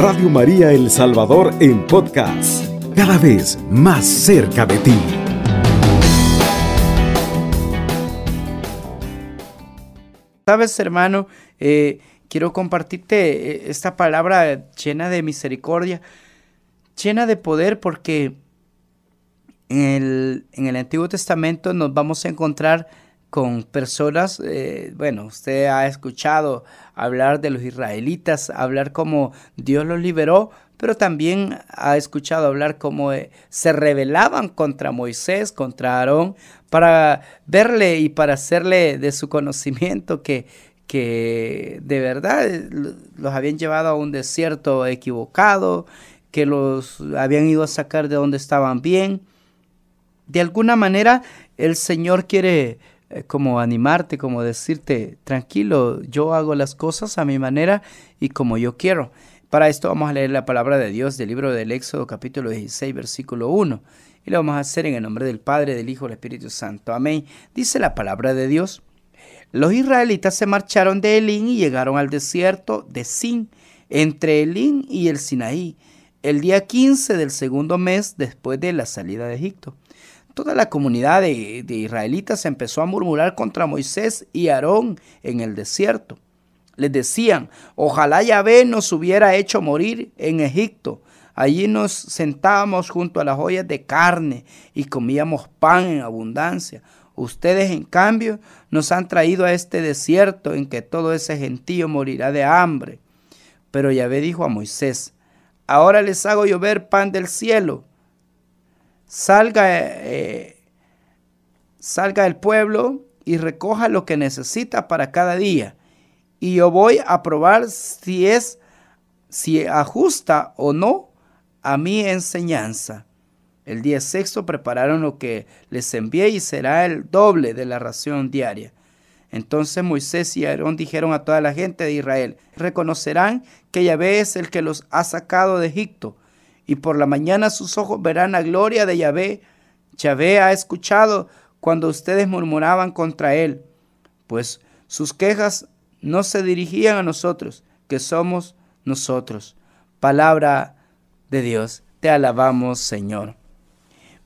Radio María El Salvador en podcast, cada vez más cerca de ti. Sabes, hermano, eh, quiero compartirte eh, esta palabra llena de misericordia, llena de poder, porque en el, en el Antiguo Testamento nos vamos a encontrar con personas, eh, bueno, usted ha escuchado hablar de los israelitas, hablar cómo Dios los liberó, pero también ha escuchado hablar cómo eh, se rebelaban contra Moisés, contra Aarón, para verle y para hacerle de su conocimiento que, que de verdad eh, los habían llevado a un desierto equivocado, que los habían ido a sacar de donde estaban bien. De alguna manera el Señor quiere eh, como animarte, como decirte, tranquilo, yo hago las cosas a mi manera y como yo quiero. Para esto vamos a leer la palabra de Dios del libro del Éxodo capítulo 16 versículo 1 y lo vamos a hacer en el nombre del Padre, del Hijo del Espíritu Santo. Amén. Dice la palabra de Dios. Los israelitas se marcharon de Elín y llegaron al desierto de Sin, entre Elín y el Sinaí, el día 15 del segundo mes después de la salida de Egipto toda la comunidad de, israelitas empezó a murmurar contra Moisés y Aarón en el desierto. Les decían, ojalá Yahvé nos hubiera hecho morir en Egipto. Allí nos sentábamos junto a las ollas de carne y comíamos pan en abundancia. Ustedes, en cambio, nos han traído a este desierto en que todo ese gentío morirá de hambre. Pero Yahvé dijo a Moisés, ahora les hago llover pan del cielo salga, eh, salga el pueblo y recoja lo que necesita para cada día. Y yo voy a probar si es, si ajusta o no a mi enseñanza. El día sexto prepararon lo que les envié y será el doble de la ración diaria. Entonces Moisés y Aarón dijeron a toda la gente de Israel, reconocerán que Yahvé es el que los ha sacado de Egipto y por la mañana sus ojos verán la gloria de Yahvé. Yahvé ha escuchado cuando ustedes murmuraban contra él, pues sus quejas no se dirigían a nosotros, que somos nosotros. Palabra de Dios, te alabamos Señor.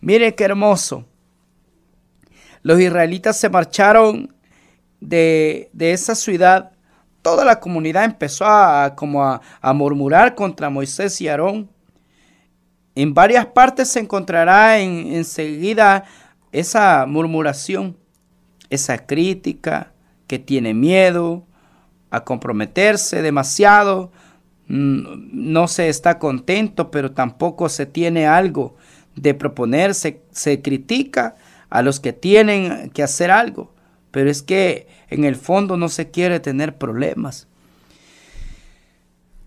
Mire qué hermoso. Los israelitas se marcharon de, de esa ciudad. Toda la comunidad empezó a, como a, a murmurar contra Moisés y Aarón. En varias partes se encontrará en, enseguida esa murmuración, esa crítica que tiene miedo a comprometerse demasiado, mm, no se está contento, pero tampoco se tiene algo de proponerse, se critica a los que tienen que hacer algo, pero es que en el fondo no se quiere tener problemas.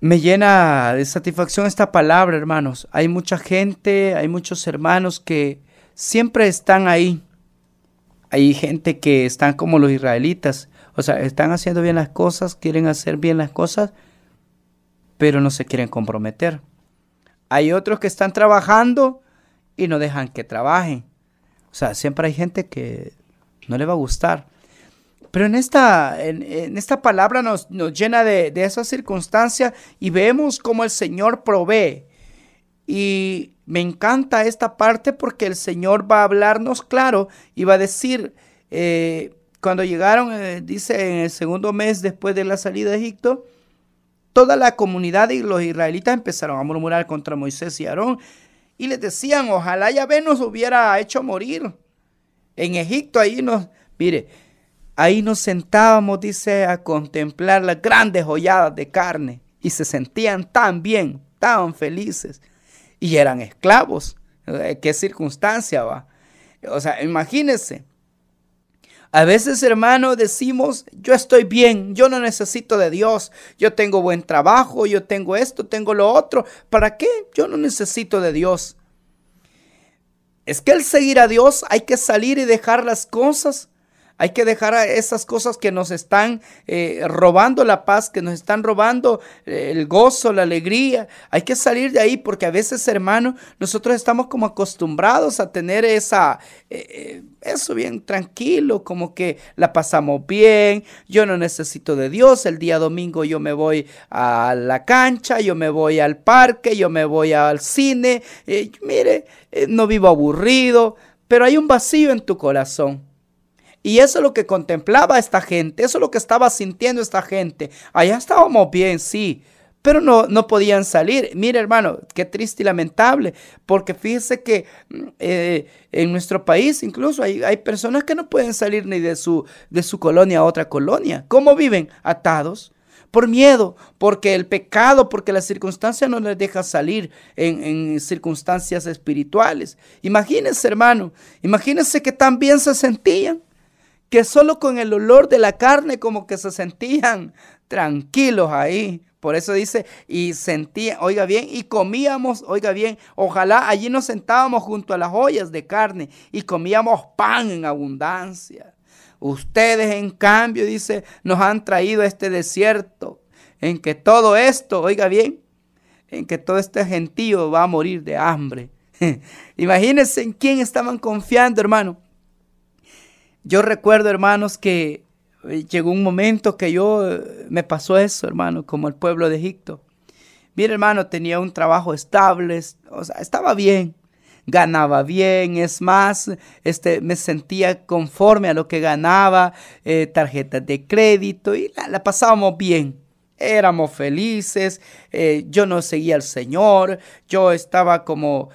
Me llena de satisfacción esta palabra, hermanos. Hay mucha gente, hay muchos hermanos que siempre están ahí. Hay gente que están como los israelitas, o sea, están haciendo bien las cosas, quieren hacer bien las cosas, pero no se quieren comprometer. Hay otros que están trabajando y no dejan que trabajen. O sea, siempre hay gente que no le va a gustar. Pero en esta, en, esta palabra nos, nos llena de, de, esa circunstancia y vemos cómo el Señor provee. Y me encanta esta parte porque el Señor va a hablarnos claro y va a decir, eh, cuando llegaron, eh, dice en el segundo mes después de la salida de Egipto, toda la comunidad y los israelitas empezaron a murmurar contra Moisés y Aarón y les decían, ojalá Yahvé nos hubiera hecho morir. En Egipto ahí nos, mire, Ahí nos sentábamos, dice, a contemplar las grandes joyadas de carne y se sentían tan bien, tan felices. Y eran esclavos. Eh, ¿Qué circunstancia va? O sea, imagínense. A veces, hermano, decimos, yo estoy bien, yo no necesito de Dios, yo tengo buen trabajo, yo tengo esto, tengo lo otro. ¿Para qué? Yo no necesito de Dios. Es que el seguir a Dios hay que salir y dejar las cosas Hay que dejar esas cosas que nos están eh, robando la paz, que nos están robando eh, el gozo, la alegría. Hay que salir de ahí porque a veces, hermano, nosotros estamos como acostumbrados a tener esa, eh, eso bien tranquilo, como que la pasamos bien. Yo no necesito de Dios. El día domingo yo me voy a la cancha, yo me voy al parque, yo me voy al cine. mire, no vivo aburrido, pero hay un vacío en tu corazón. Y eso es lo que contemplaba esta gente, eso es lo que estaba sintiendo esta gente. Allá estábamos bien, sí, pero no, no podían salir. Mire, hermano, qué triste y lamentable, porque fíjese que mm, eh, en nuestro país incluso hay, hay, personas que no pueden salir ni de su, de su colonia a otra colonia. ¿Cómo viven? Atados. Por miedo, porque el pecado, porque la circunstancia no les deja salir en, en circunstancias espirituales. Imagínense, hermano, imagínense que tan bien se sentían que solo con el olor de la carne como que se sentían tranquilos ahí. Por eso dice, y sentían, oiga bien, y comíamos, oiga bien, ojalá allí nos sentábamos junto a las ollas de carne y comíamos pan en abundancia. Ustedes, en cambio, dice, nos han traído a este desierto, en que todo esto, oiga bien, en que todo este gentío va a morir de hambre. Imagínense en quién estaban confiando, hermano. Yo recuerdo, hermanos, que eh, llegó un momento que yo eh, me pasó eso, hermano, como el pueblo de Egipto. Mi hermano tenía un trabajo estable, o sea, estaba bien, ganaba bien, es más, este, me sentía conforme a lo que ganaba, eh, tarjetas de crédito y la, pasábamos bien. Éramos felices, yo no seguía al Señor, yo estaba como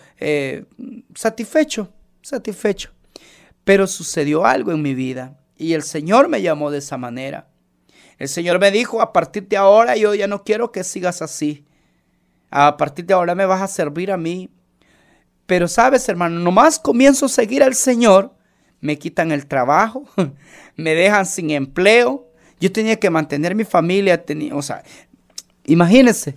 satisfecho, satisfecho. Pero sucedió algo en mi vida y el Señor me llamó de esa manera. El Señor me dijo, a partir de ahora yo ya no quiero que sigas así. A partir de ahora me vas a servir a mí. Pero sabes, hermano, nomás comienzo a seguir al Señor, me quitan el trabajo, me dejan sin empleo. Yo tenía que mantener mi familia, tenía, o sea, imagínense,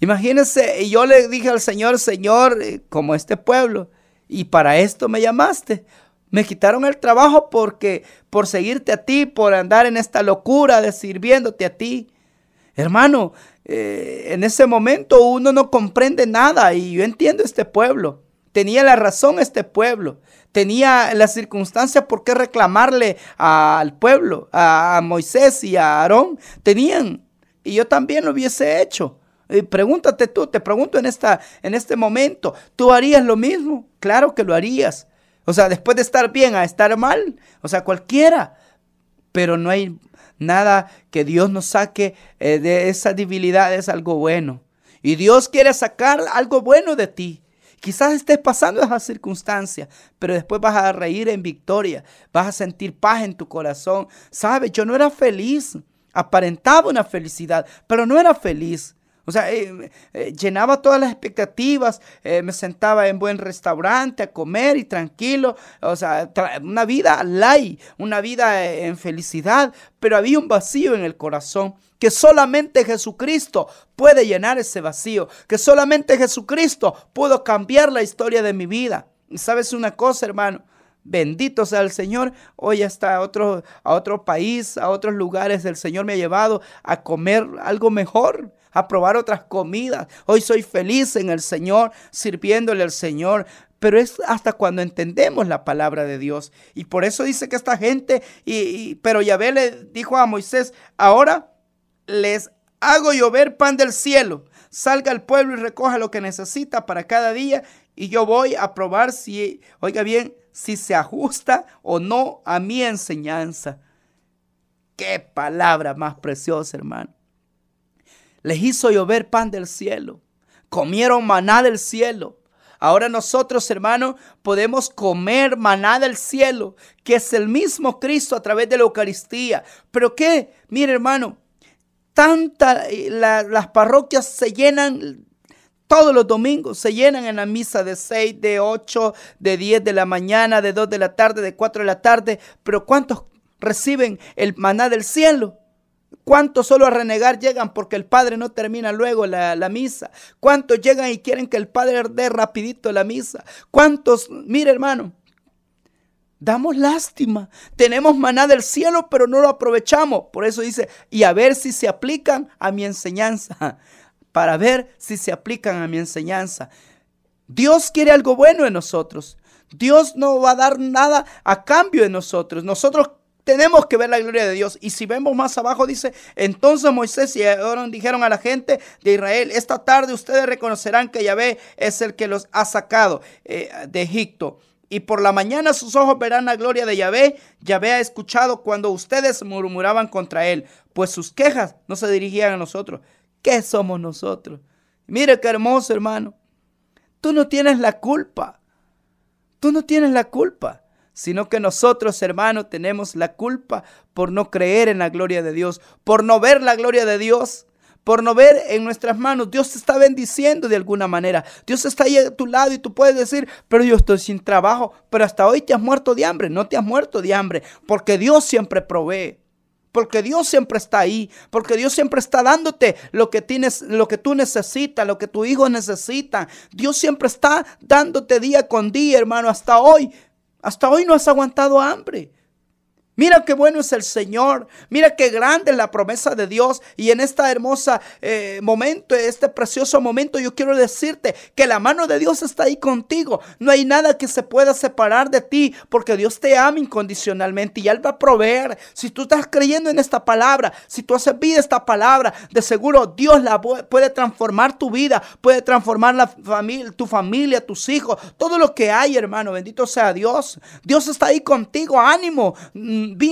imagínense, y yo le dije al Señor, Señor, eh, como este pueblo, y para esto me llamaste. Me quitaron el trabajo porque por seguirte a ti, por andar en esta locura de sirviéndote a ti. Hermano, eh, en ese momento uno no comprende nada y yo entiendo este pueblo. Tenía la razón este pueblo. Tenía la circunstancia por qué reclamarle al pueblo, a Moisés y a Aarón. Tenían. Y yo también lo hubiese hecho. Y pregúntate tú, te pregunto en, esta, en este momento, ¿tú harías lo mismo? Claro que lo harías. O sea, después de estar bien a estar mal. O sea, cualquiera. Pero no hay nada que Dios nos saque eh, de esa debilidad. Es algo bueno. Y Dios quiere sacar algo bueno de ti. Quizás estés pasando esa circunstancia, pero después vas a reír en victoria, vas a sentir paz en tu corazón. Sabes, yo no era feliz, aparentaba una felicidad, pero no era feliz. O sea, eh, eh, llenaba todas las expectativas, eh, me sentaba en buen restaurante a comer y tranquilo, o sea, una vida light, una vida en felicidad, pero había un vacío en el corazón que solamente Jesucristo puede llenar ese vacío, que solamente Jesucristo pudo cambiar la historia de mi vida. Sabes una cosa, hermano, Bendito sea el Señor. Hoy hasta a a otro país, a otros lugares, el Señor me ha llevado a comer algo mejor a probar otras comidas. Hoy soy feliz en el Señor, sirviéndole al Señor. Pero es hasta cuando entendemos la palabra de Dios. Y por eso dice que esta gente, y, pero Yahvé le dijo a Moisés, ahora les hago llover pan del cielo. Salga al pueblo y recoja lo que necesita para cada día. Y yo voy a probar si, oiga bien, si se ajusta o no a mi enseñanza. Qué palabra más preciosa, hermano les hizo llover pan del cielo. Comieron maná del cielo. Ahora nosotros, hermanos, podemos comer maná del cielo, que es el mismo Cristo a través de la Eucaristía. Pero qué, mire, hermano, tanta, eh, las parroquias se llenan todos los domingos, se llenan en la misa de 6, de 8, de 10 de la mañana, de 2 de la tarde, de 4 de la tarde. Pero ¿cuántos reciben el maná del cielo? ¿Cuántos solo a renegar llegan porque el Padre no termina luego la, misa? ¿Cuántos llegan y quieren que el Padre dé rapidito la misa? ¿Cuántos, mire hermano, damos lástima. Tenemos maná del cielo, pero no lo aprovechamos. Por eso dice, y a ver si se aplican a mi enseñanza. Para ver si se aplican a mi enseñanza. Dios quiere algo bueno en nosotros. Dios no va a dar nada a cambio de nosotros. Nosotros tenemos que ver la gloria de Dios. Y si vemos más abajo, dice, entonces Moisés y Aaron dijeron a la gente de Israel, esta tarde ustedes reconocerán que Yahvé es el que los ha sacado eh, de Egipto y por la mañana sus ojos verán la gloria de Yahvé. Yahvé ha escuchado cuando ustedes murmuraban contra él, pues sus quejas no se dirigían a nosotros. ¿Qué somos nosotros? Mire qué hermoso, hermano. Tú no tienes la culpa. Tú no tienes la culpa, sino que nosotros, hermano, tenemos la culpa por no creer en la gloria de Dios, por no ver la gloria de Dios por no ver en nuestras manos. Dios te está bendiciendo de alguna manera. Dios está ahí a tu lado y tú puedes decir, pero yo estoy sin trabajo, pero hasta hoy te has muerto de hambre. No te has muerto de hambre, porque Dios siempre provee. Porque Dios siempre está ahí, porque Dios siempre está dándote lo que tienes, lo que tú necesitas, lo que tu hijo necesita. Dios siempre está dándote día con día, hermano, hasta hoy. Hasta hoy no has aguantado hambre. Mira qué bueno es el Señor. Mira qué grande es la promesa de Dios. Y en este hermosa eh, momento, este precioso momento, yo quiero decirte que la mano de Dios está ahí contigo. No hay nada que se pueda separar de ti porque Dios te ama incondicionalmente y Él va a proveer. Si tú estás creyendo en esta palabra, si tú has vida esta palabra, de seguro Dios la puede transformar tu vida, puede transformar la familia, tu familia, tus hijos, todo lo que hay, hermano. Bendito sea Dios. Dios está ahí contigo. Ánimo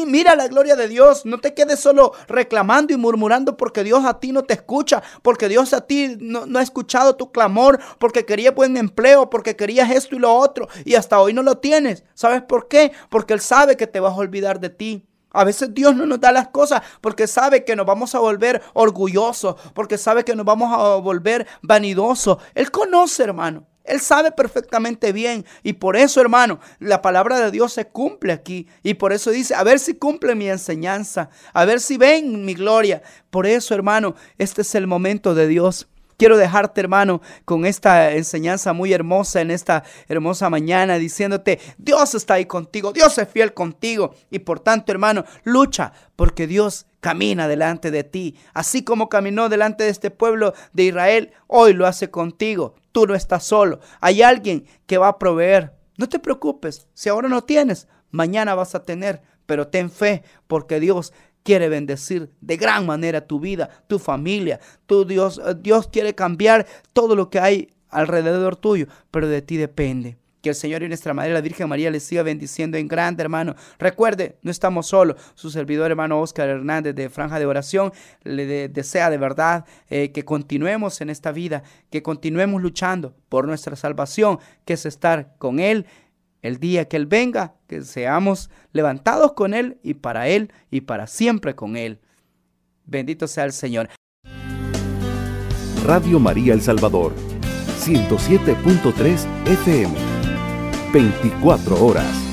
mira la gloria de Dios. No te quedes solo reclamando y murmurando porque Dios a ti no te escucha, porque Dios a ti no, ha escuchado tu clamor, porque querías buen empleo, porque querías esto y lo otro y hasta hoy no lo tienes. ¿Sabes por qué? Porque Él sabe que te vas a olvidar de ti. A veces Dios no nos da las cosas porque sabe que nos vamos a volver orgullosos, porque sabe que nos vamos a volver vanidosos. Él conoce, hermano. Él sabe perfectamente bien y por eso, hermano, la palabra de Dios se cumple aquí y por eso dice, a ver si cumple mi enseñanza, a ver si ven mi gloria. Por eso, hermano, este es el momento de Dios. Quiero dejarte, hermano, con esta enseñanza muy hermosa en esta hermosa mañana, diciéndote, Dios está ahí contigo, Dios es fiel contigo. Y por tanto, hermano, lucha porque Dios camina delante de ti. Así como caminó delante de este pueblo de Israel, hoy lo hace contigo. Tú no estás solo. Hay alguien que va a proveer. No te preocupes. Si ahora no tienes, mañana vas a tener. Pero ten fe porque Dios quiere bendecir de gran manera tu vida, tu familia. Tu Dios, eh, Dios quiere cambiar todo lo que hay alrededor tuyo, pero de ti depende. Que el Señor y nuestra Madre, la Virgen María, les siga bendiciendo en grande, hermano. Recuerde, no estamos solos. Su servidor, hermano Oscar Hernández de Franja de Oración, le desea de verdad eh, que continuemos en esta vida, que continuemos luchando por nuestra salvación, que es estar con Él el día que Él venga, que seamos levantados con Él y para Él y para siempre con Él. Bendito sea el Señor. Radio María El Salvador, 107.3 FM, 24 horas.